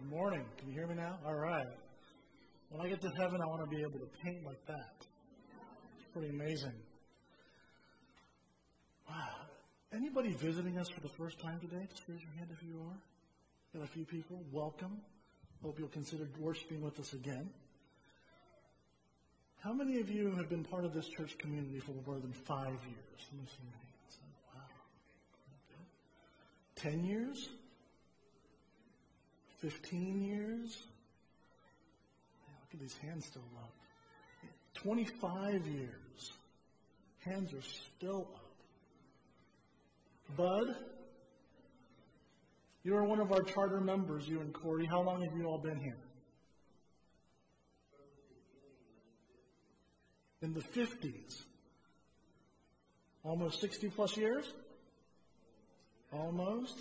Good morning. Can you hear me now? All right. When I get to heaven, I want to be able to paint like that. It's pretty amazing. Wow. Anybody visiting us for the first time today? Just raise your hand if you are. Got a few people. Welcome. Hope you'll consider worshiping with us again. How many of you have been part of this church community for more than five years? Let me see. Wow. Ten years? Fifteen years? Man, look at these hands still up. Twenty-five years. Hands are still up. Bud, you are one of our charter members, you and Corey. How long have you all been here? In the 50s. Almost 60 plus years? Almost?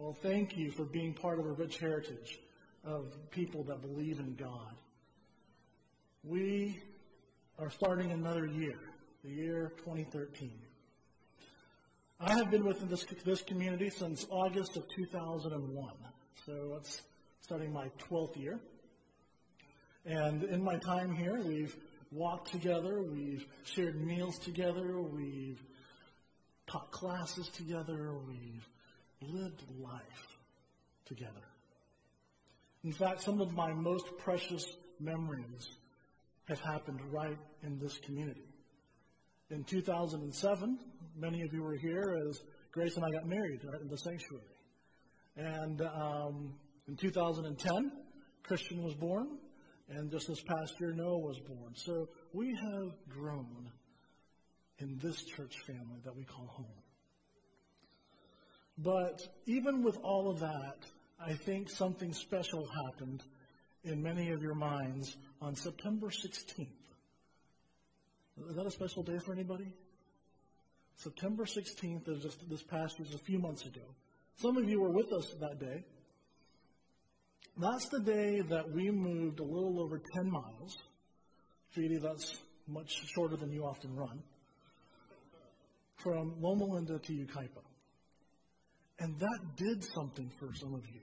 Well, thank you for being part of a rich heritage of people that believe in God. We are starting another year, the year 2013. I have been within this, this community since August of 2001. So it's starting my 12th year. And in my time here, we've walked together, we've shared meals together, we've taught classes together, we've lived life together. In fact, some of my most precious memories have happened right in this community. In 2007, many of you were here as Grace and I got married right in the sanctuary. And um, in 2010, Christian was born, and just this past year, Noah was born. So we have grown in this church family that we call home. But even with all of that, I think something special happened in many of your minds on September 16th. Is that a special day for anybody? September 16th is just this past year, a few months ago. Some of you were with us that day. That's the day that we moved a little over 10 miles. Feedy, that's much shorter than you often run. From Loma Linda to Yucaipa. And that did something for some of you.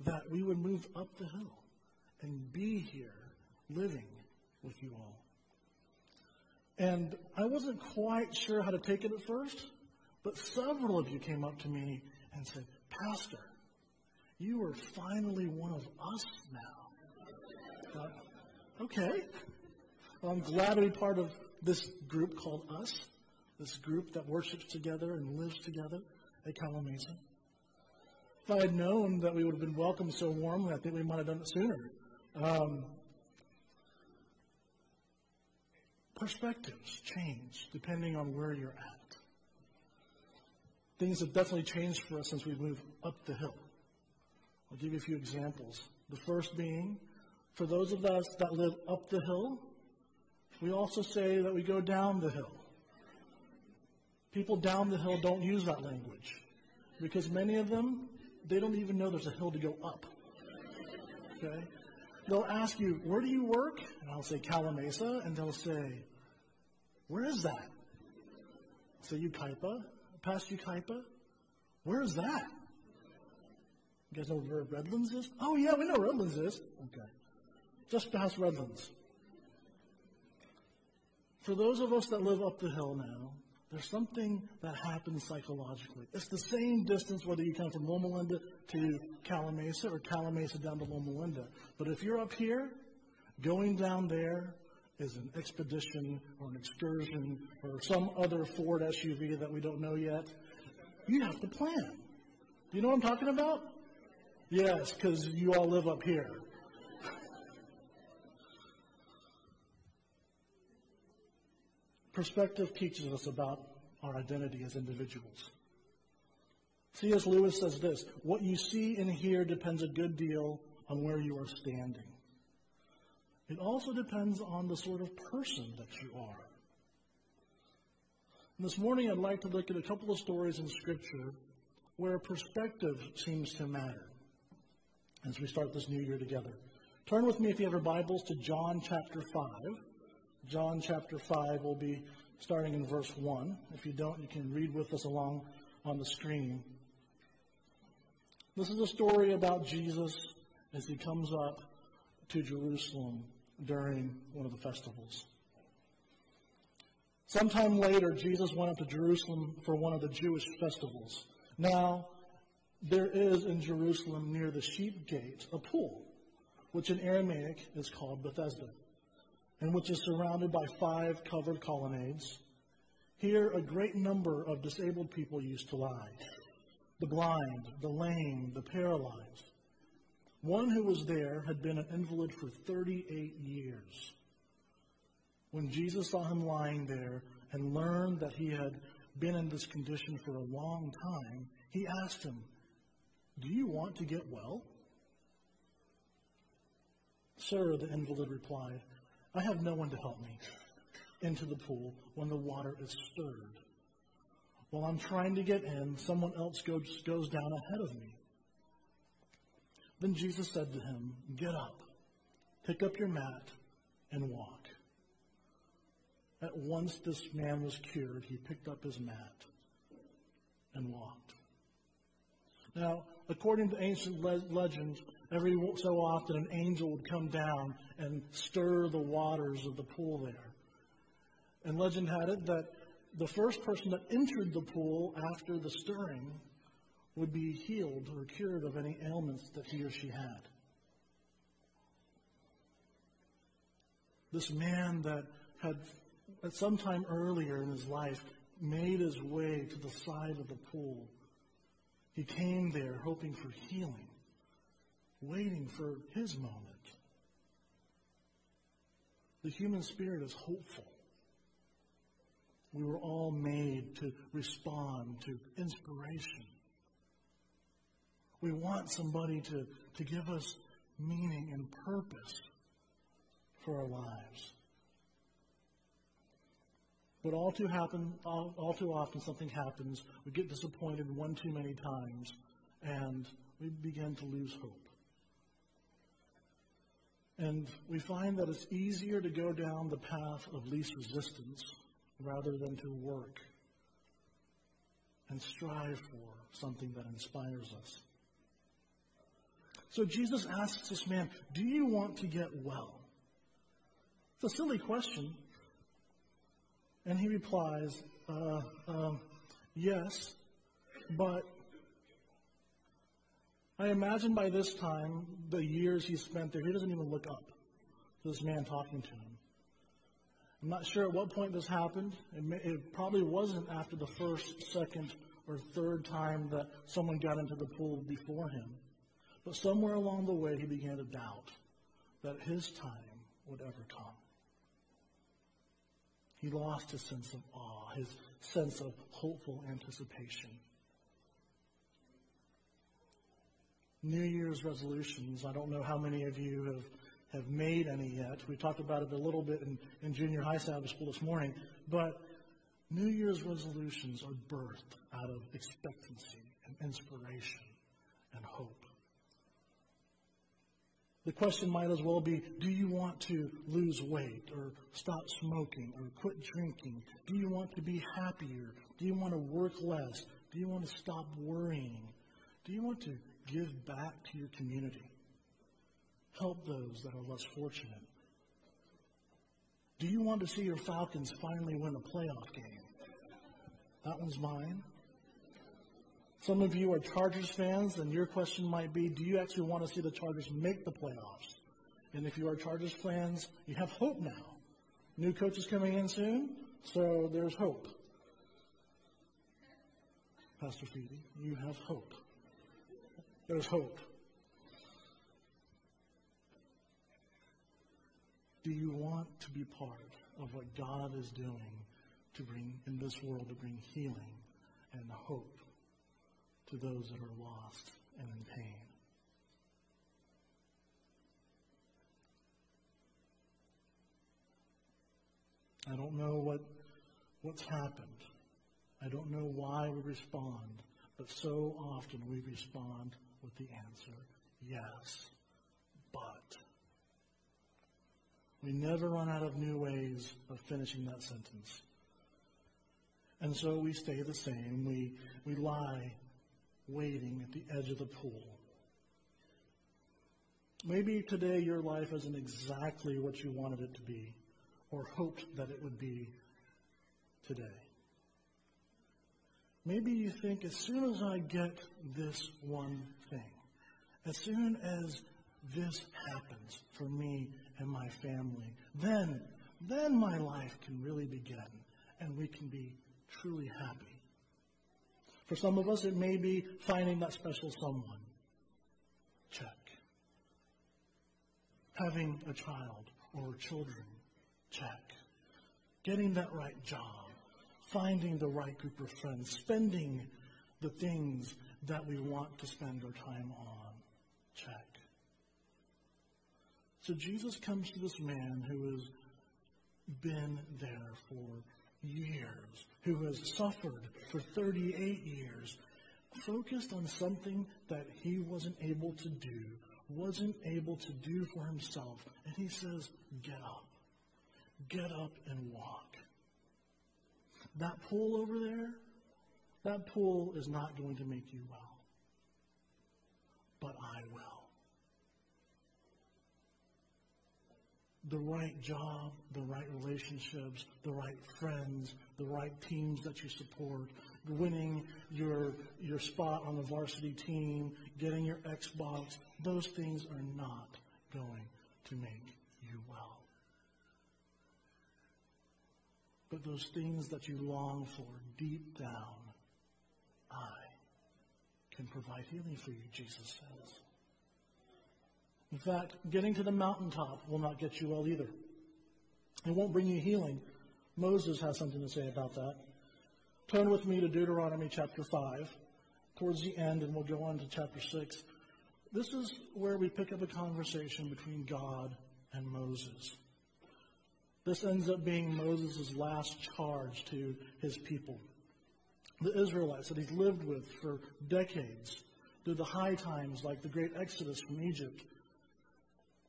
That we would move up the hill and be here living with you all. And I wasn't quite sure how to take it at first, but several of you came up to me and said, Pastor, you are finally one of us now. Thought, okay. Well, I'm glad to be part of this group called Us, this group that worships together and lives together at Calimesa. If I had known that we would have been welcomed so warmly, I think we might have done it sooner. Um, perspectives change depending on where you're at. Things have definitely changed for us since we've moved up the hill. I'll give you a few examples. The first being, for those of us that live up the hill, we also say that we go down the hill. People down the hill don't use that language because many of them, they don't even know there's a hill to go up. Okay? They'll ask you, where do you work? And I'll say Calimesa, and they'll say, where is that? I'll say Yucaipa, past Yucaipa. Where is that? You guys know where Redlands is? Oh yeah, we know Redlands is. Okay. Just past Redlands. For those of us that live up the hill now, there's something that happens psychologically. It's the same distance whether you come from Loma Linda to Calimesa or Calimesa down to Loma Linda. But if you're up here, going down there is an expedition or an excursion or some other Ford SUV that we don't know yet. You have to plan. Do You know what I'm talking about? Yes, because you all live up here. Perspective teaches us about our identity as individuals. C.S. Lewis says this What you see and hear depends a good deal on where you are standing. It also depends on the sort of person that you are. And this morning, I'd like to look at a couple of stories in Scripture where perspective seems to matter as we start this new year together. Turn with me, if you have your Bibles, to John chapter 5. John chapter 5 will be starting in verse 1. If you don't, you can read with us along on the screen. This is a story about Jesus as he comes up to Jerusalem during one of the festivals. Sometime later, Jesus went up to Jerusalem for one of the Jewish festivals. Now, there is in Jerusalem near the sheep gate a pool, which in Aramaic is called Bethesda, and which is surrounded by five covered colonnades. Here, a great number of disabled people used to lie the blind, the lame, the paralyzed. One who was there had been an invalid for 38 years. When Jesus saw him lying there and learned that he had been in this condition for a long time, he asked him, Do you want to get well? Sir, the invalid replied, I have no one to help me into the pool when the water is stirred. While I'm trying to get in, someone else goes, goes down ahead of me. Then Jesus said to him, Get up, pick up your mat, and walk. At once this man was cured. He picked up his mat and walked. Now, according to ancient le- legend, every so often an angel would come down and stir the waters of the pool there. And legend had it that the first person that entered the pool after the stirring would be healed or cured of any ailments that he or she had. This man that had, at some time earlier in his life, made his way to the side of the pool. He came there hoping for healing, waiting for his moment. The human spirit is hopeful. We were all made to respond to inspiration. We want somebody to, to give us meaning and purpose for our lives. But all too happen, all, all too often something happens. We get disappointed one too many times, and we begin to lose hope. And we find that it's easier to go down the path of least resistance rather than to work and strive for something that inspires us. So Jesus asks this man, Do you want to get well? It's a silly question. And he replies, uh, um, Yes, but I imagine by this time, the years he spent there, he doesn't even look up to this man talking to him. I'm not sure at what point this happened. It, may, it, probably wasn't after the first, second, or third time that someone got into the pool before him. But somewhere along the way, he began to doubt that his time would ever come. He lost his sense of awe, his sense of hopeful anticipation. New Year's resolutions. I don't know how many of you have have made any yet. We talked about it a little bit in, in junior high Sabbath school this morning. But New Year's resolutions are birthed out of expectancy and inspiration and hope. The question might as well be do you want to lose weight or stop smoking or quit drinking? Do you want to be happier? Do you want to work less? Do you want to stop worrying? Do you want to give back to your community? help those that are less fortunate? Do you want to see your Falcons finally win a playoff game? That one's mine. Some of you are Chargers fans, and your question might be do you actually want to see the Chargers make the playoffs? And if you are Chargers fans, you have hope now. New coach is coming in soon, so there's hope. Pastor Feedy, you have hope. There's hope. Do you want to be part of what God is doing to bring in this world to bring healing and hope to those that are lost and in pain? I don't know what what's happened. I don't know why we respond, but so often we respond with the answer, yes, but. We never run out of new ways of finishing that sentence. And so we stay the same. We, we lie waiting at the edge of the pool. Maybe today your life isn't exactly what you wanted it to be or hoped that it would be today. Maybe you think as soon as I get this one as soon as this happens for me and my family, then, then my life can really begin and we can be truly happy. For some of us, it may be finding that special someone. Check. Having a child or children. Check. Getting that right job. Finding the right group of friends. Spending the things that we want to spend our time on. Check. So Jesus comes to this man who has been there for years, who has suffered for 38 years, focused on something that he wasn't able to do, wasn't able to do for himself. And he says, Get up. Get up and walk. That pool over there, that pool is not going to make you well. But I will. the right job, the right relationships, the right friends, the right teams that you support, winning your, your spot on the varsity team, getting your Xbox, those things are not going to make you well. But those things that you long for deep down, I can provide healing for you, Jesus says. In fact, getting to the mountaintop will not get you well either. It won't bring you healing. Moses has something to say about that. Turn with me to Deuteronomy chapter 5, towards the end, and we'll go on to chapter 6. This is where we pick up a conversation between God and Moses. This ends up being Moses' last charge to his people. The Israelites that he's lived with for decades, through the high times like the great Exodus from Egypt,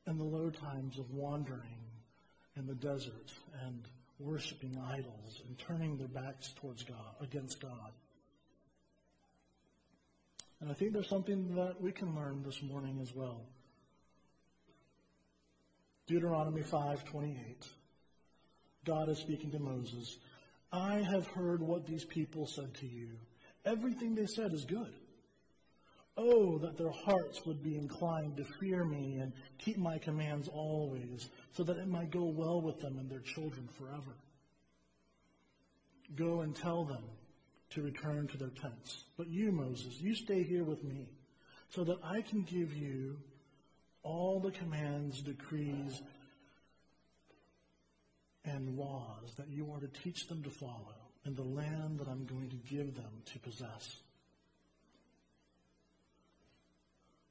and the low times of wandering in the desert and worshiping idols and turning their backs towards God, against God. And I think there's something that we can learn this morning as well. Deuteronomy 5:28. God is speaking to Moses. I have heard what these people said to you. Everything they said is good. Oh, that their hearts would be inclined to fear me and keep my commands always, so that it might go well with them and their children forever. Go and tell them to return to their tents. But you, Moses, you stay here with me, so that I can give you all the commands, decrees, and laws that you are to teach them to follow in the land that I'm going to give them to possess.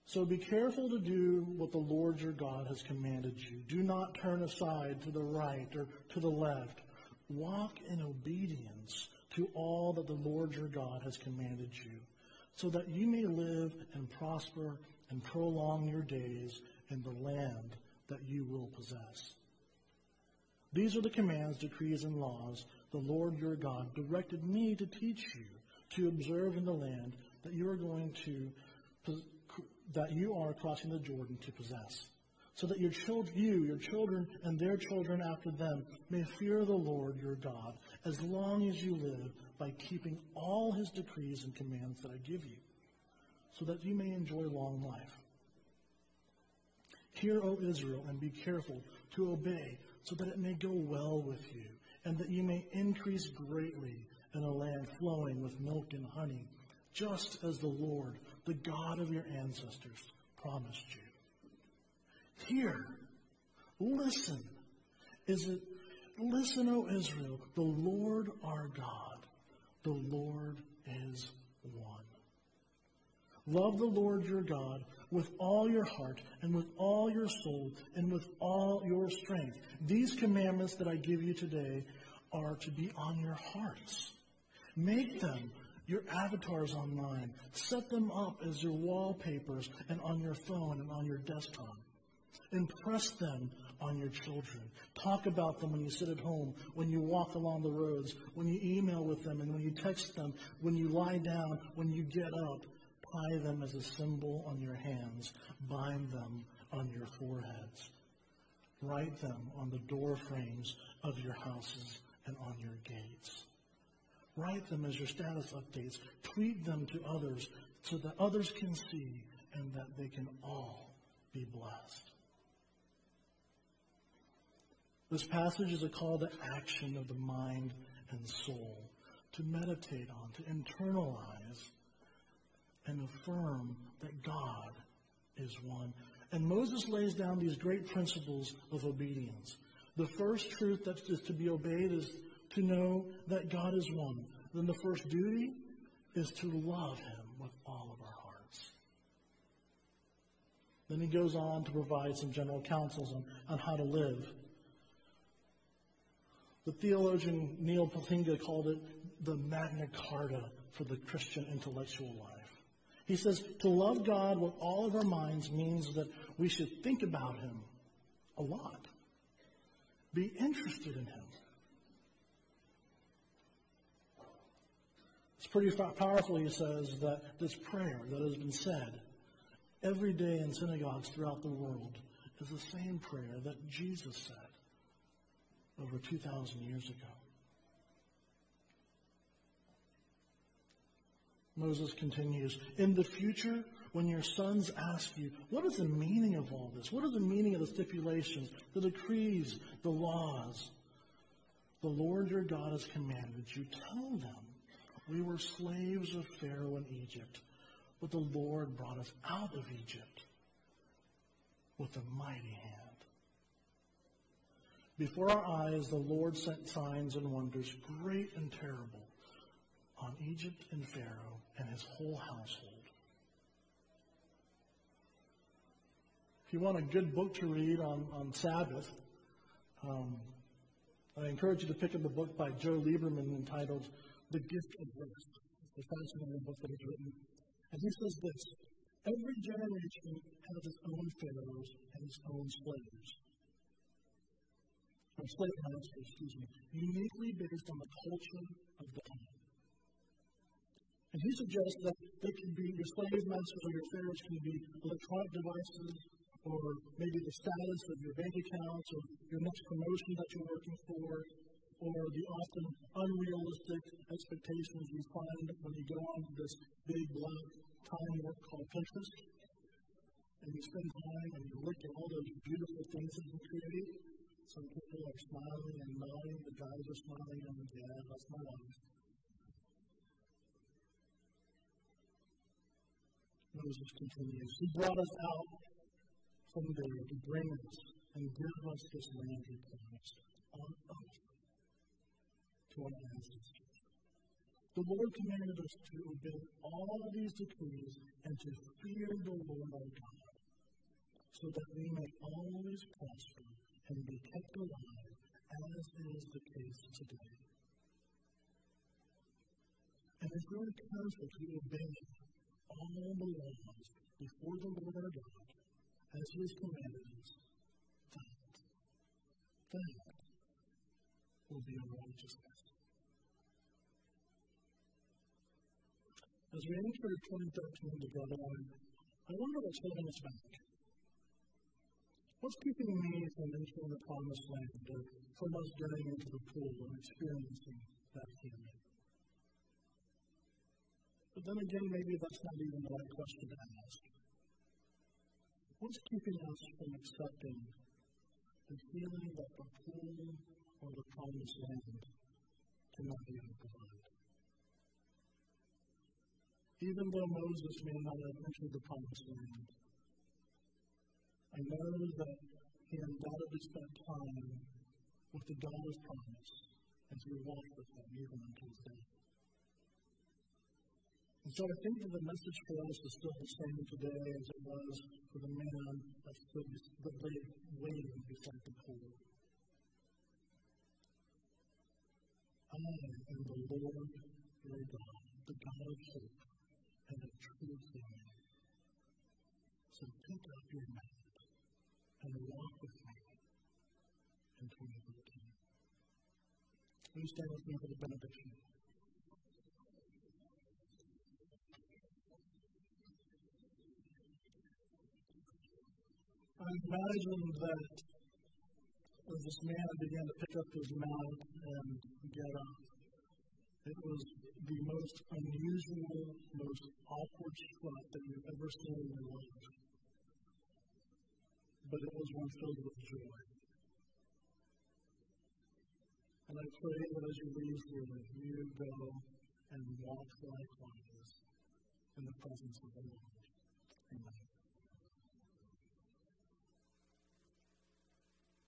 So be careful to do what the Lord your God has commanded you. Do not turn aside to the right or to the left. Walk in obedience to all that the Lord your God has commanded you, so that you may live and prosper and prolong your days in the land that you will possess. These are the commands, decrees, and laws the Lord your God directed me to teach you to observe in the land that you are going to that you are crossing the Jordan to possess, so that your children, you, your children, and their children after them may fear the Lord your God as long as you live by keeping all his decrees and commands that I give you, so that you may enjoy long life. Hear, O Israel, and be careful to obey, so that it may go well with you, and that you may increase greatly in a land flowing with milk and honey, just as the Lord the God of your ancestors promised you. Here, listen. Is it, listen, O Israel, the Lord our God, the Lord is one. Love the Lord your God with all your heart and with all your soul and with all your strength. These commandments that I give you today are to be on your hearts. Make them your avatars online. Set them up as your wallpapers and on your phone and on your desktop. Impress them on your children. Talk about them when you sit at home, when you walk along the roads, when you email with them, and when you text them, when you lie down, when you get up. Tie them as a symbol on your hands. Bind them on your foreheads. Write them on the door frames of your houses and on your gates. Write them as your status updates. Tweet them to others so that others can see and that they can all be blessed. This passage is a call to action of the mind and soul, to meditate on, to internalize, and affirm that God is one. And Moses lays down these great principles of obedience. The first truth that is to be obeyed is to know that God is one. Then the first duty is to love him with all of our hearts. Then he goes on to provide some general counsels on, on how to live. The theologian Neal Plantinga called it the Magna Carta for the Christian intellectual life. He says to love God with all of our minds means that we should think about Him a lot, be interested in Him. It's pretty powerful, he says, that this prayer that has been said every day in synagogues throughout the world is the same prayer that Jesus said over 2,000 years ago. Moses continues, in the future, when your sons ask you, what is the meaning of all this? What is the meaning of the stipulations, the decrees, the laws? The Lord your God has commanded you. Tell them, we were slaves of Pharaoh in Egypt, but the Lord brought us out of Egypt with a mighty hand. Before our eyes, the Lord sent signs and wonders, great and terrible on Egypt and Pharaoh and his whole household. If you want a good book to read on, on Sabbath, um, I encourage you to pick up a book by Joe Lieberman entitled The Gift of Rest. It's a fascinating book that he's written. And he says this Every generation has its own pharaohs and its own slaves. Or slave masters, excuse me, uniquely based on the culture of the time. And he suggests that they can be your slave masters or your pharaohs can be electronic devices, or maybe the status of your bank accounts, or your next promotion that you're working for, or the often unrealistic expectations you find when you go on this big black time work called Pinterest. And you spend time and you look at all those beautiful things that you create. Some people are smiling and nodding, the guys are smiling and yeah, that's my life. Moses continues. He brought us out from there to bring us and give us this land he promised on oath to our ancestors. The Lord commanded us to obey all these decrees and to fear the Lord our God, so that we may always prosper and be kept alive, as is the case today. And it's very careful to obey all the laws before the Lord our God, as He has commanded us, that, that will be our righteousness. As we enter 2013 together, I wonder what's holding us back. What's keeping me from entering the promised land or from us getting into the pool and experiencing that healing? But then again, maybe that's not even the right question to ask. What's keeping us from accepting the feeling that the pool or the promised land cannot be provide? Even though Moses may not have entered the promised land, I know that he undoubtedly spent time with the God of promise as he walked with him even until his death. And so I think that the message for us is still the same today as it was for the man that stood that lay waiting beside the pool. I am the Lord your God, the God of hope and of true healing. So pick up your mat and walk with me in 2013. Please stand with me for the benediction. Imagine that as this man began to pick up his mat and get up, it was the most unusual, most awkward strut that you've ever seen in your life. But it was one filled with joy. And I pray that as you leave here, you go and walk likewise in the presence of the Lord. Amen.